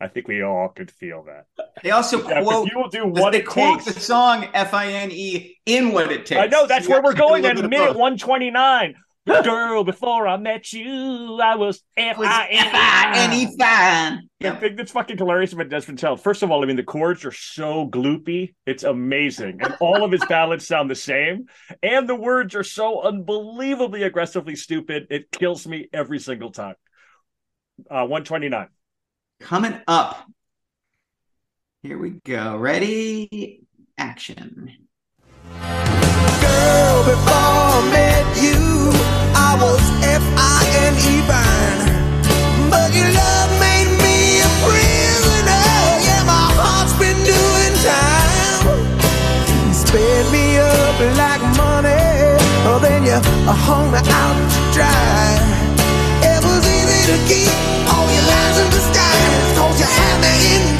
I think we all could feel that. They also Jeff, quote you will do what they it quote takes. the song F I N E in what it takes. I know that's So where we're going at minute 129. Girl, before I met you, I was F I F-I-N-E N E. fine. The Yep. thing that's fucking hilarious about Desmond Child, first of all, I mean, the chords are so gloopy. It's amazing. And all of his ballads sound the same. And the words are so unbelievably aggressively stupid. It kills me every single time. Uh, 129. Coming up. Here we go. Ready? Action. Girl, before I met you, I was F-I-N-E fine. But your love made me a prisoner. Yeah, my heart's been doing time. Me up like money. Oh, then you hung me out to dry. It was easy to keep all your in disguise. Cause you had me in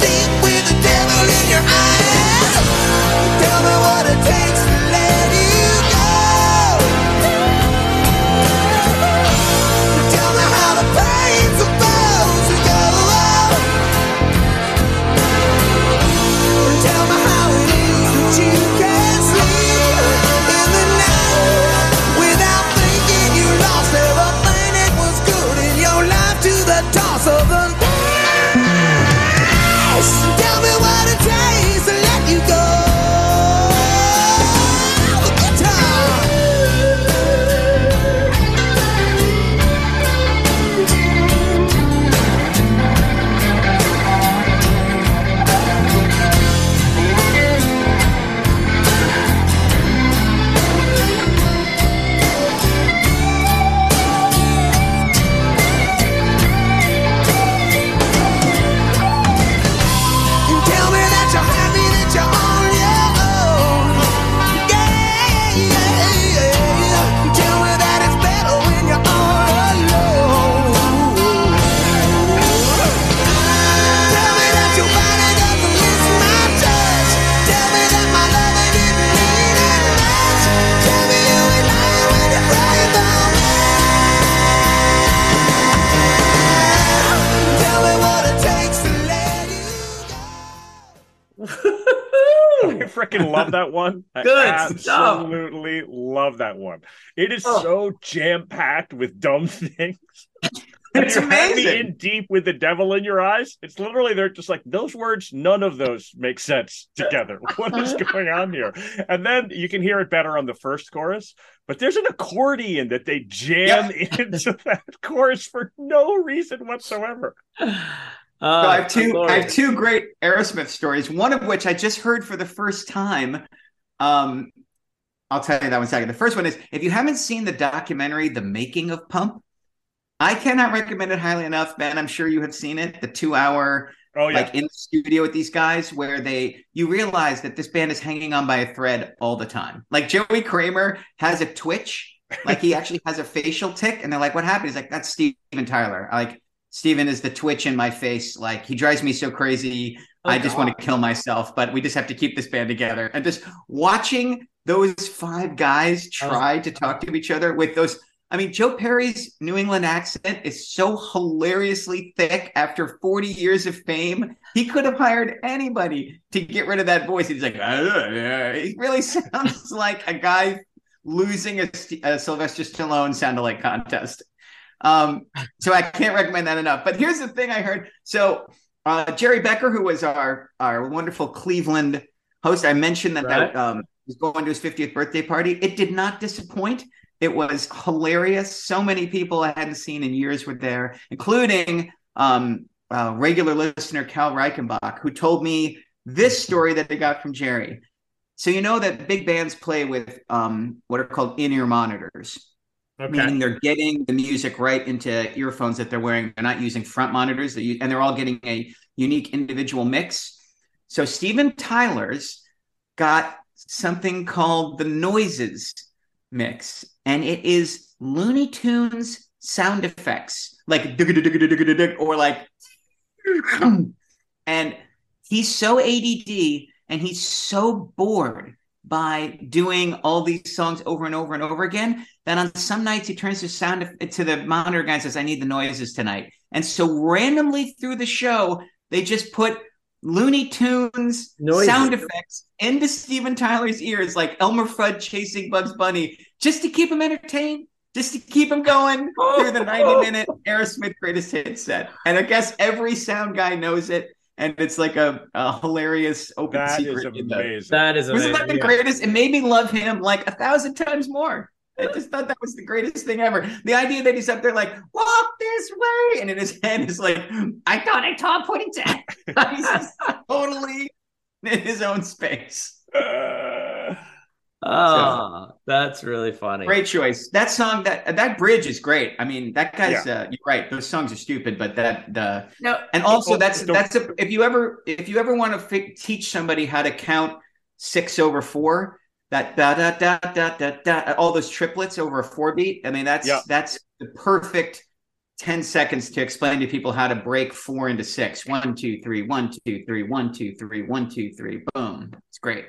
I freaking love that one. I Good stuff. absolutely love that one. It is Oh. so jam packed with dumb things. It's you have me amazing. in deep with the devil in your eyes. It's literally they're just like those words. None of those make sense together. What is going on here? And then you can hear it better on the first chorus. But there's an accordion that they jam into that chorus for no reason whatsoever. So Uh, I have two. I have two great Aerosmith stories. One of which I just heard for the first time. Um, I'll tell you that one second. The first one is if you haven't seen the documentary "The Making of Pump," I cannot recommend it highly enough. Ben, I'm sure you have seen it. The two-hour, Oh yeah, like in the studio with these guys, where they you realize that this band is hanging on by a thread all the time. Like Joey Kramer has a twitch, like he actually has a facial tick, and they're like, "What happened?" He's like, "That's Steven Tyler." Like Steven is the twitch in my face. Like he drives me so crazy. Oh, I just God. want to kill myself, but we just have to keep this band together. And just watching those five guys try to talk to each other with those. I mean, Joe Perry's New England accent is so hilariously thick after 40 years of fame. He could have hired anybody to get rid of that voice. He's like, "Uh, he really sounds like a guy losing a, a Sylvester Stallone sound alike contest. Um, so I can't recommend that enough. But here's the thing I heard. So uh, Jerry Becker, who was our our wonderful Cleveland host, I mentioned that Right. that um, was going to his 50th birthday party. It did not disappoint. It was hilarious. So many people I hadn't seen in years were there, including um, uh, regular listener Cal Reichenbach, who told me this story that they got from Jerry. So you know that big bands play with um, what are called in-ear monitors meaning they're getting the music right into earphones that they're wearing. They're not using front monitors, they and they're all getting a unique individual mix. So Steven Tyler's got something called the Noises mix, and it is Looney Tunes sound effects, like or like, and he's so ADD and he's so bored by doing all these songs over and over and over again that on some nights he turns the sound to the monitor guy and says, I need the noises tonight. And so randomly through the show, They just put Looney Tunes Noises. sound effects into Steven Tyler's ears, like Elmer Fudd chasing Bugs Bunny, just to keep him entertained, just to keep him going through the 90 minute Aerosmith greatest hit set. And I guess every sound guy knows it. And it's like a, a hilarious open That is secret. in the- amazing. That is Wasn't that the greatest? It made me love him like a thousand times more. I just thought that was the greatest thing ever. The idea that he's up there like, walk this way, and in his head is like, I thought I Tom Puddington. he's just totally in his own space. Uh, Oh, that's really funny. Great choice. That song, that that bridge is great. I mean, that guy's uh, you're right. Those songs are stupid, but that the No, and also Oh, that's don't- that's a if you ever if you ever want to fi- teach somebody how to count six over four that da da da da da da all those triplets over a four beat i mean that's Yeah. that's the perfect 10 seconds to explain to people how to break four into six one two three one two three one two three one two three boom it's great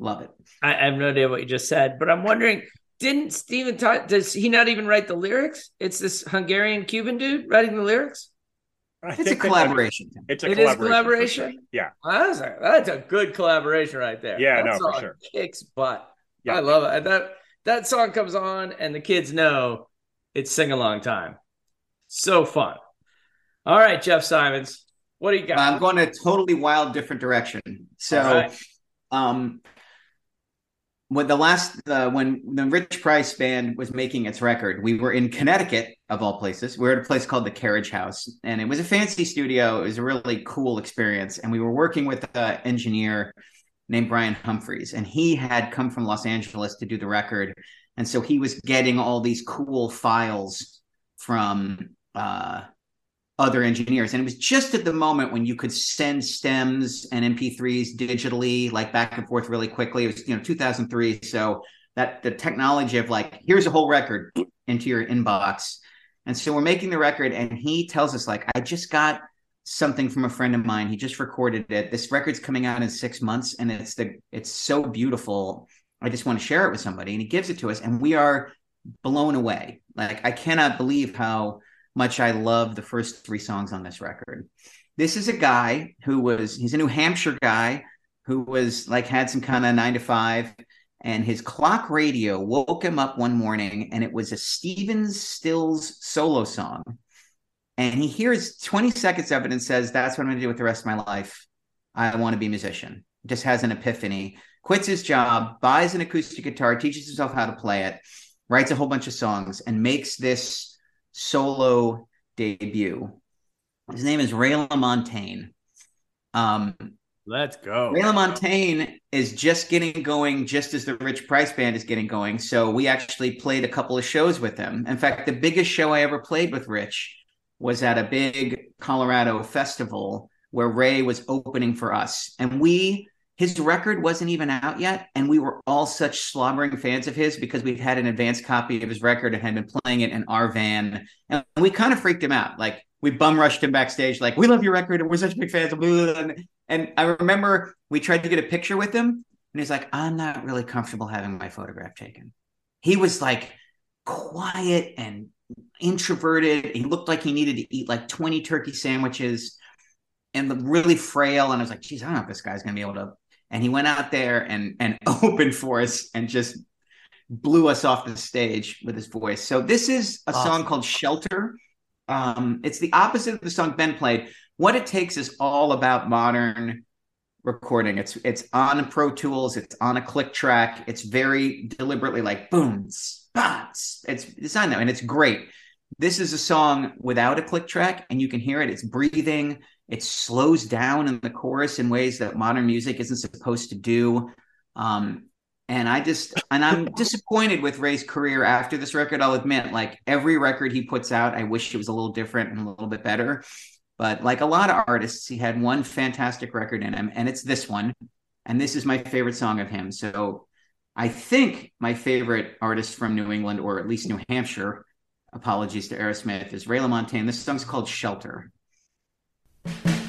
love it I, I have no idea what you just said, but I'm wondering, didn't Steven Ty- does he not even write the lyrics? It's this Hungarian Cuban dude writing the lyrics. I it's a collaboration It's a collaboration. Collaboration. for collaboration? sure. Yeah. That's a, that's a good collaboration right there. Yeah, that no, for sure. Kicks butt. Yeah. I love it. That that song comes on, and the kids know it's sing along time. So fun. All right, Jeff Simons, what do you got? i'm going a totally wild different direction so All right. um when the last uh, when the rich price band was making its record we were in connecticut of all places. We were at a place called the carriage house and it was a fancy studio. It was a really cool experience and we were working with an engineer named brian humphreys and he had come from los angeles to do the record and so he was getting all these cool files from uh other engineers. And it was just at the moment when you could send stems and MP3s digitally, like back and forth really quickly. It was, you know, 2003. So that the technology of like, here's a whole record into your inbox. And so we're making the record, and he tells us, like, I just got something from a friend of mine. He just recorded it. This record's coming out in six months, and it's the it's so beautiful. I just want to share it with somebody. And he gives it to us, and we are blown away. Like, I cannot believe how much I love the first three songs on this record. This is a guy who was, he's a New Hampshire guy who was like, had some kind of nine to five, and his clock radio woke him up one morning and it was a Stephen Stills solo song. And he hears 20 seconds of it and says, That's what I'm going to do with the rest of my life. I want to be a musician. Just has an epiphany, quits his job, buys an acoustic guitar, teaches himself how to play it, writes a whole bunch of songs, and makes this solo debut. His name is Ray LaMontagne. Um, Let's go. Ray LaMontagne is just getting going just as the Rich Price Band is getting going. So we actually played a couple of shows with him. In fact, the biggest show I ever played with Rich was at a big Colorado festival where Ray was opening for us. And we, his record wasn't even out yet. And we were all such slobbering fans of his because we'd had an advanced copy of his record and had been playing it in our van. And we kind of freaked him out. Like, we bum rushed him backstage, like, we love your record and we're such big fans. Of and, and I remember we tried to get a picture with him, and he's like, I'm not really comfortable having my photograph taken. He was like quiet and introverted. He looked like he needed to eat like 20 turkey sandwiches and really frail. And I was like, geez, I don't know if this guy's gonna be able to. And he went out there and and opened for us and just blew us off the stage with his voice. So this is a Awesome. song called Shelter. Um, it's the opposite of the song Ben played. What it takes is all about modern recording. It's it's on Pro Tools. It's on a click track. It's very deliberately like boom, spots. It's designed that, and it's great. This is a song without a click track, and you can hear it. It's breathing. It slows down in the chorus in ways that modern music isn't supposed to do. Um, and I just and I'm disappointed with Ray's career after this record. I'll admit, like every record he puts out, I wish it was a little different and a little bit better. But like a lot of artists, he had one fantastic record in him, and it's this one. And this is my favorite song of him. So I think my favorite artist from New England, or at least New Hampshire, apologies to Aerosmith, is Ray LaMontagne. This song's called Shelter. Guess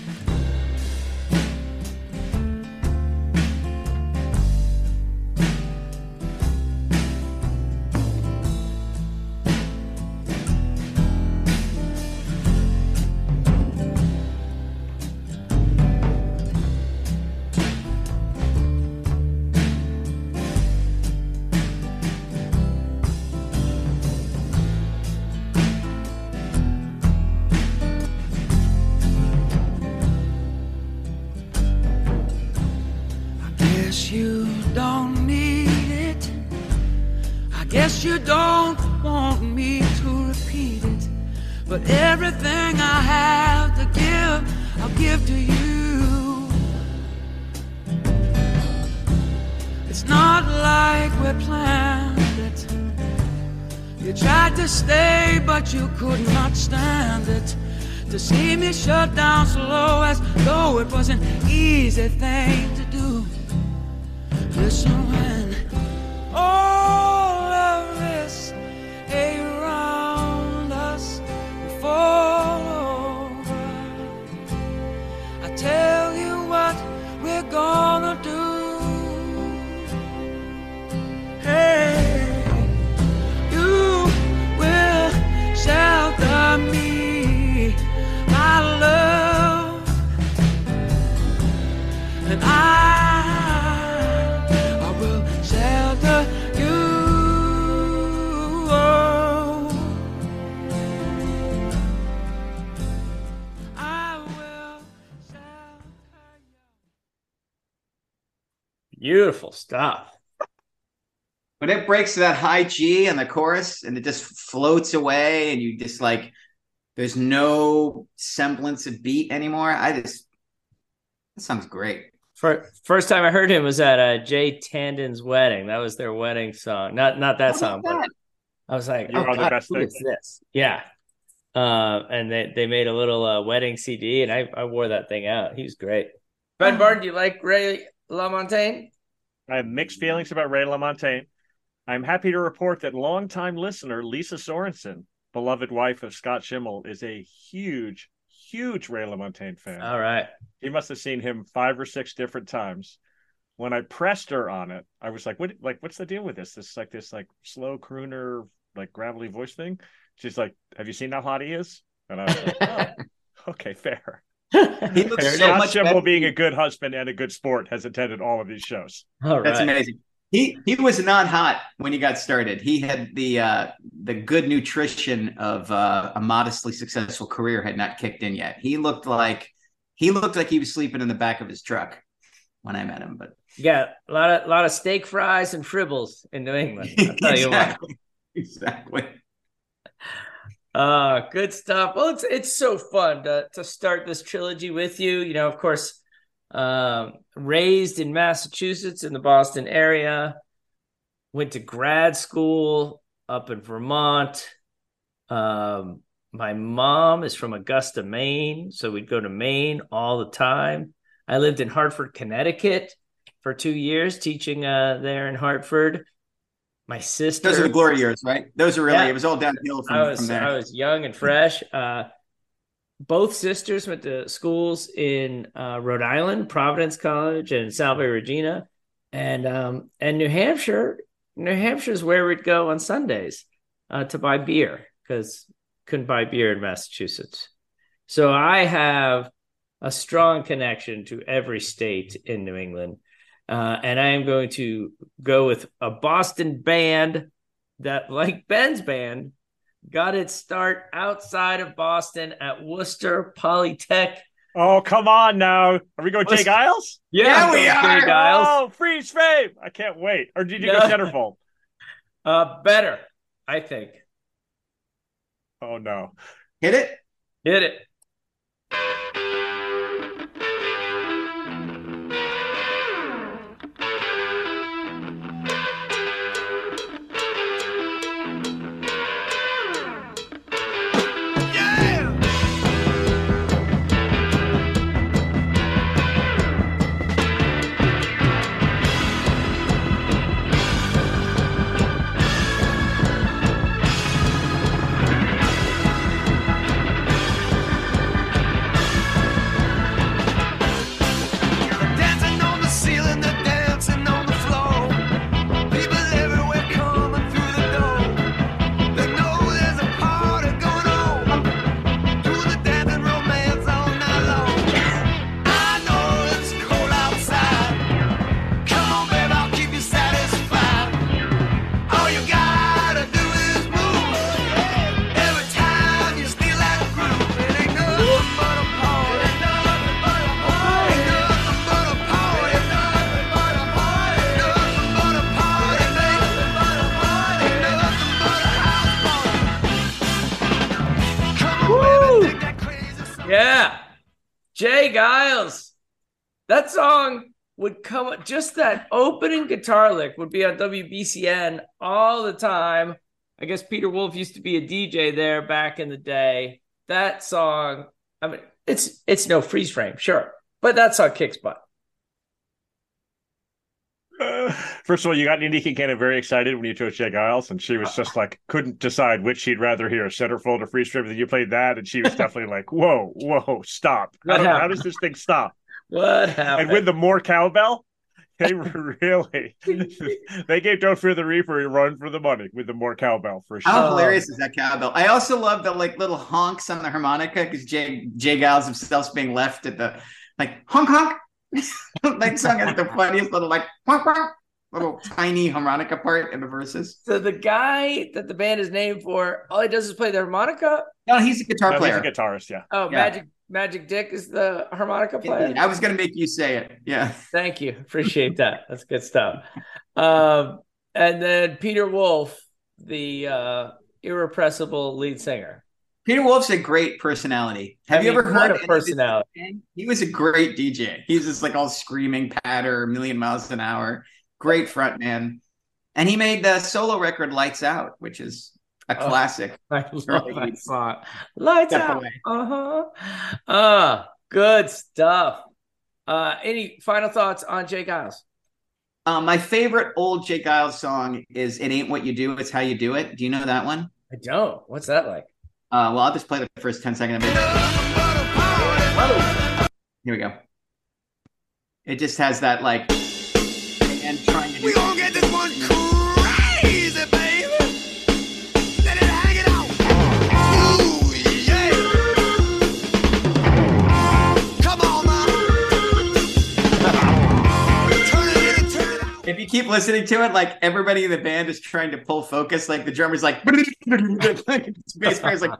To see me shut down slow as though it was an easy thing stuff. When it breaks to that high G and the chorus and it just floats away and you just like there's no semblance of beat anymore. I just that sounds great. For, first time I heard him was at uh, Jay Tandon's wedding. That was their wedding song. Not not that song, but I was like, You oh, are the God, best who this? Yeah. Uh, and they, they made a little uh, wedding CD, and I, I wore that thing out. He was great. Ben Barton, do you like Ray LaMontagne? I have mixed feelings about Ray LaMontagne. I'm happy to report that longtime listener Lisa Sorensen, beloved wife of Scott Schimmel, is a huge, huge Ray LaMontagne fan. All right. He must have seen him five or six different times. When I pressed her on it, I was like, "What? Like, what's the deal with this? This like this like slow crooner, like gravelly voice thing." She's like, "Have you seen how hot he is?" And I was like, "Oh, okay, fair." He looks Fair so Scott much Schimmel, better. being a good husband and a good sport, has attended all of these shows. All That's right. amazing. He he was not hot when he got started. He had the uh, the good nutrition of uh, a modestly successful career had not kicked in yet. He looked like he looked like he was sleeping in the back of his truck when I met him. But Yeah, a lot of lot of steak fries and fribbles in New England. I'll tell you what. exactly, exactly. Uh, good stuff. Well, it's it's so fun to to start this trilogy with you. You know, of course, um, raised in Massachusetts in the Boston area, went to grad school up in Vermont. Um, my mom is from Augusta, Maine, so we'd go to Maine all the time. I lived in Hartford, Connecticut for two years, teaching uh, there in Hartford. My sister, Those are the glory years, right? Those are really. Yeah. It was all downhill from, I was from there. I was young and fresh. Uh, both sisters went to schools in uh, Rhode Island, Providence College, and Salve Regina, and um, and New Hampshire. New Hampshire is where we'd go on Sundays uh, to buy beer because couldn't buy beer in Massachusetts. So I have a strong connection to every state in New England, uh, and I am going to go with a Boston band that, like Ben's band, got its start outside of Boston at Worcester Polytech. Oh, come on now. Are we going What's- J. Geils? Yeah, we are. Geils. Oh, freeze frame. I can't wait. Or did you No. go centerfold? Uh, better, I think. Oh, no. Hit it. Hit it. That song would come just that opening guitar lick would be on WBCN all the time. I guess Peter Wolf used to be a DJ there back in the day. That song, I mean, it's it's no freeze frame, sure, but that song kicks butt. First of all, you got Indy Kincannon very excited when you chose J. Geils, and she was just like couldn't decide which she'd rather hear, centerfold or free strip. And you played that, and she was definitely like, "Whoa, whoa, stop! How, how does this thing stop?" What happened? And with the more cowbell, they really they gave "Don't Fear the Reaper" a run for the money with the more cowbell for sure. How hilarious is that cowbell? I also love the like little honks on the harmonica because Jay J. Geils himself's being left at the like honk honk. that song has the funniest little like honk honk little tiny harmonica part in the verses. so the guy that the band is named for, all he does is play the harmonica. No, he's a guitar No, he's player. a guitarist, yeah. Oh, Yeah. Magic Magic Dick is the harmonica player. I was gonna make you say it. Yeah. Thank you. Appreciate that. That's good stuff. Um, and then Peter Wolf, the uh, irrepressible lead singer. Peter Wolf's a great personality. Have I you ever heard of personality? He was a great DJ. He's just like all screaming patter, a million miles an hour. Great front man. And he made the solo record Lights Out, which is a Oh. classic. I love that eighties. song. Lights Step out. Uh-huh. Uh, good stuff. Uh, any final thoughts on J. Geils? Um, my favorite old J. Geils song is "It Ain't What You Do, It's How You Do It." Do you know that one? I don't. What's that like? Uh, well, I'll just play the first ten seconds of it. Here we go. It just has that like and trying to do If you keep listening to it, like everybody in the band is trying to pull focus. Like the drummer's like, bass player's like,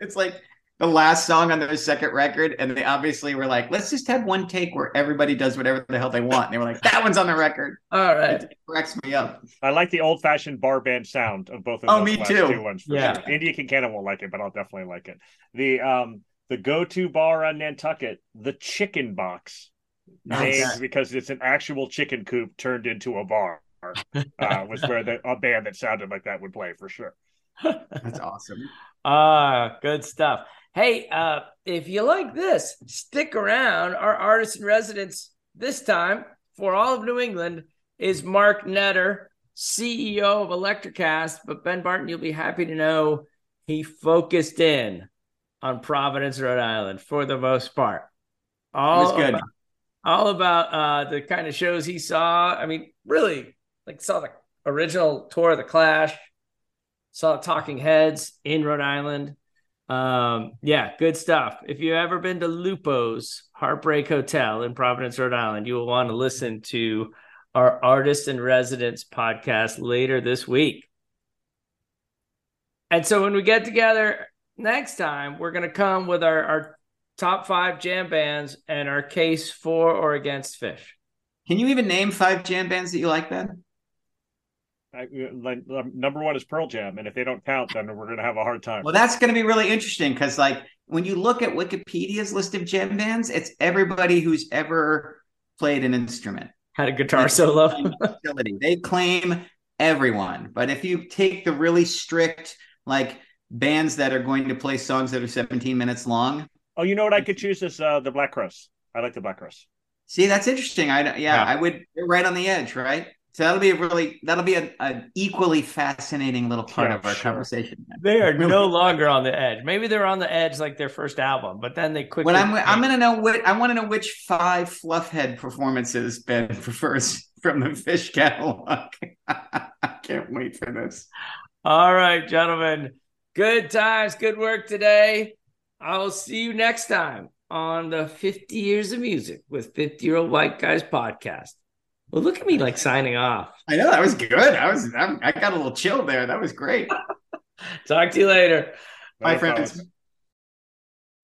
it's like the last song on their second record, and they obviously were like, let's just have one take where everybody does whatever the hell they want. And they were like, that one's on the record. All right. It cracks me up. I like the old fashioned bar band sound of both of those. Oh, me last too. two ones. For Yeah. sure. India Kincannon won't like it, but I'll definitely like it. The um the go to bar on Nantucket, the Chicken Box, Nice. named because it's an actual chicken coop turned into a bar. Uh, was where the, a band that sounded like that would play for sure. That's awesome. Ah, good stuff. Hey, uh, if you like this, stick around. Our artist in residence this time for all of New England is Mark Netter, CEO of Electricast. But Ben Barton, you'll be happy to know he focused in on Providence, Rhode Island for the most part. All was good. About, all about uh, the kind of shows he saw. I mean, really, like saw the original tour of the Clash, saw Talking Heads in Rhode Island. Um, yeah, good stuff. If you've ever been to Lupo's Heartbreak Hotel in Providence, Rhode Island, you will want to listen to our Artist in Residence podcast later this week. And so when we get together next time, we're going to come with our, our top five jam bands and our case for or against Phish. Can you even name five jam bands that you like, Ben? I, like, um, number one is Pearl Jam, and if they don't count, then we're gonna have a hard time. Well, that's going to be really interesting because, like, when you look at Wikipedia's list of jam bands, it's everybody who's ever played an instrument. Had a guitar solo. They claim everyone, but if you take the really strict, like, bands that are going to play songs that are 17 minutes long, oh, you know what I could choose is uh, the Black Crowes. I like the Black Crowes. see, that's interesting. I yeah, Yeah. I would. You're right on the edge, right? So that'll be a really that'll be a- an equally fascinating little part Yeah, of our sure. conversation. They are no longer on the edge. Maybe they're on the edge like their first album, but then they quickly. What I'm I'm gonna know what I want to know which five Fluffhead performances Ben prefers from the Phish catalog. I can't wait for this. All right, gentlemen. Good times, good work today. I will see you next time on the 50 Years of Music with 50 Year Old White Guys podcast. Well, look at me like signing off. I know that was good. I was I, I got a little chill there. That was great. Talk to you later. Bye, Bye, friends.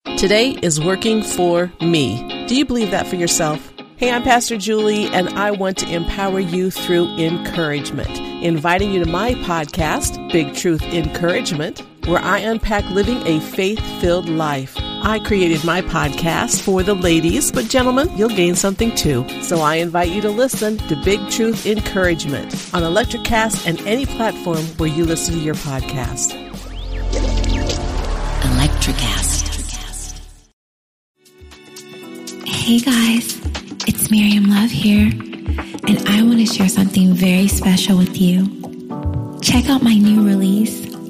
fellas. Today is working for me. Do you believe that for yourself? Hey, I'm Pastor Julie, and I want to empower you through encouragement. Inviting you to my podcast, Big Truth Encouragement, where I unpack living a faith filled life. I created my podcast for the ladies, but gentlemen, you'll gain something too. So I invite you to listen to Big Truth Encouragement on Electricast and any platform where you listen to your podcast. Electricast. Hey guys, it's Miriam Love here, and I want to share something very special with you. Check out my new release,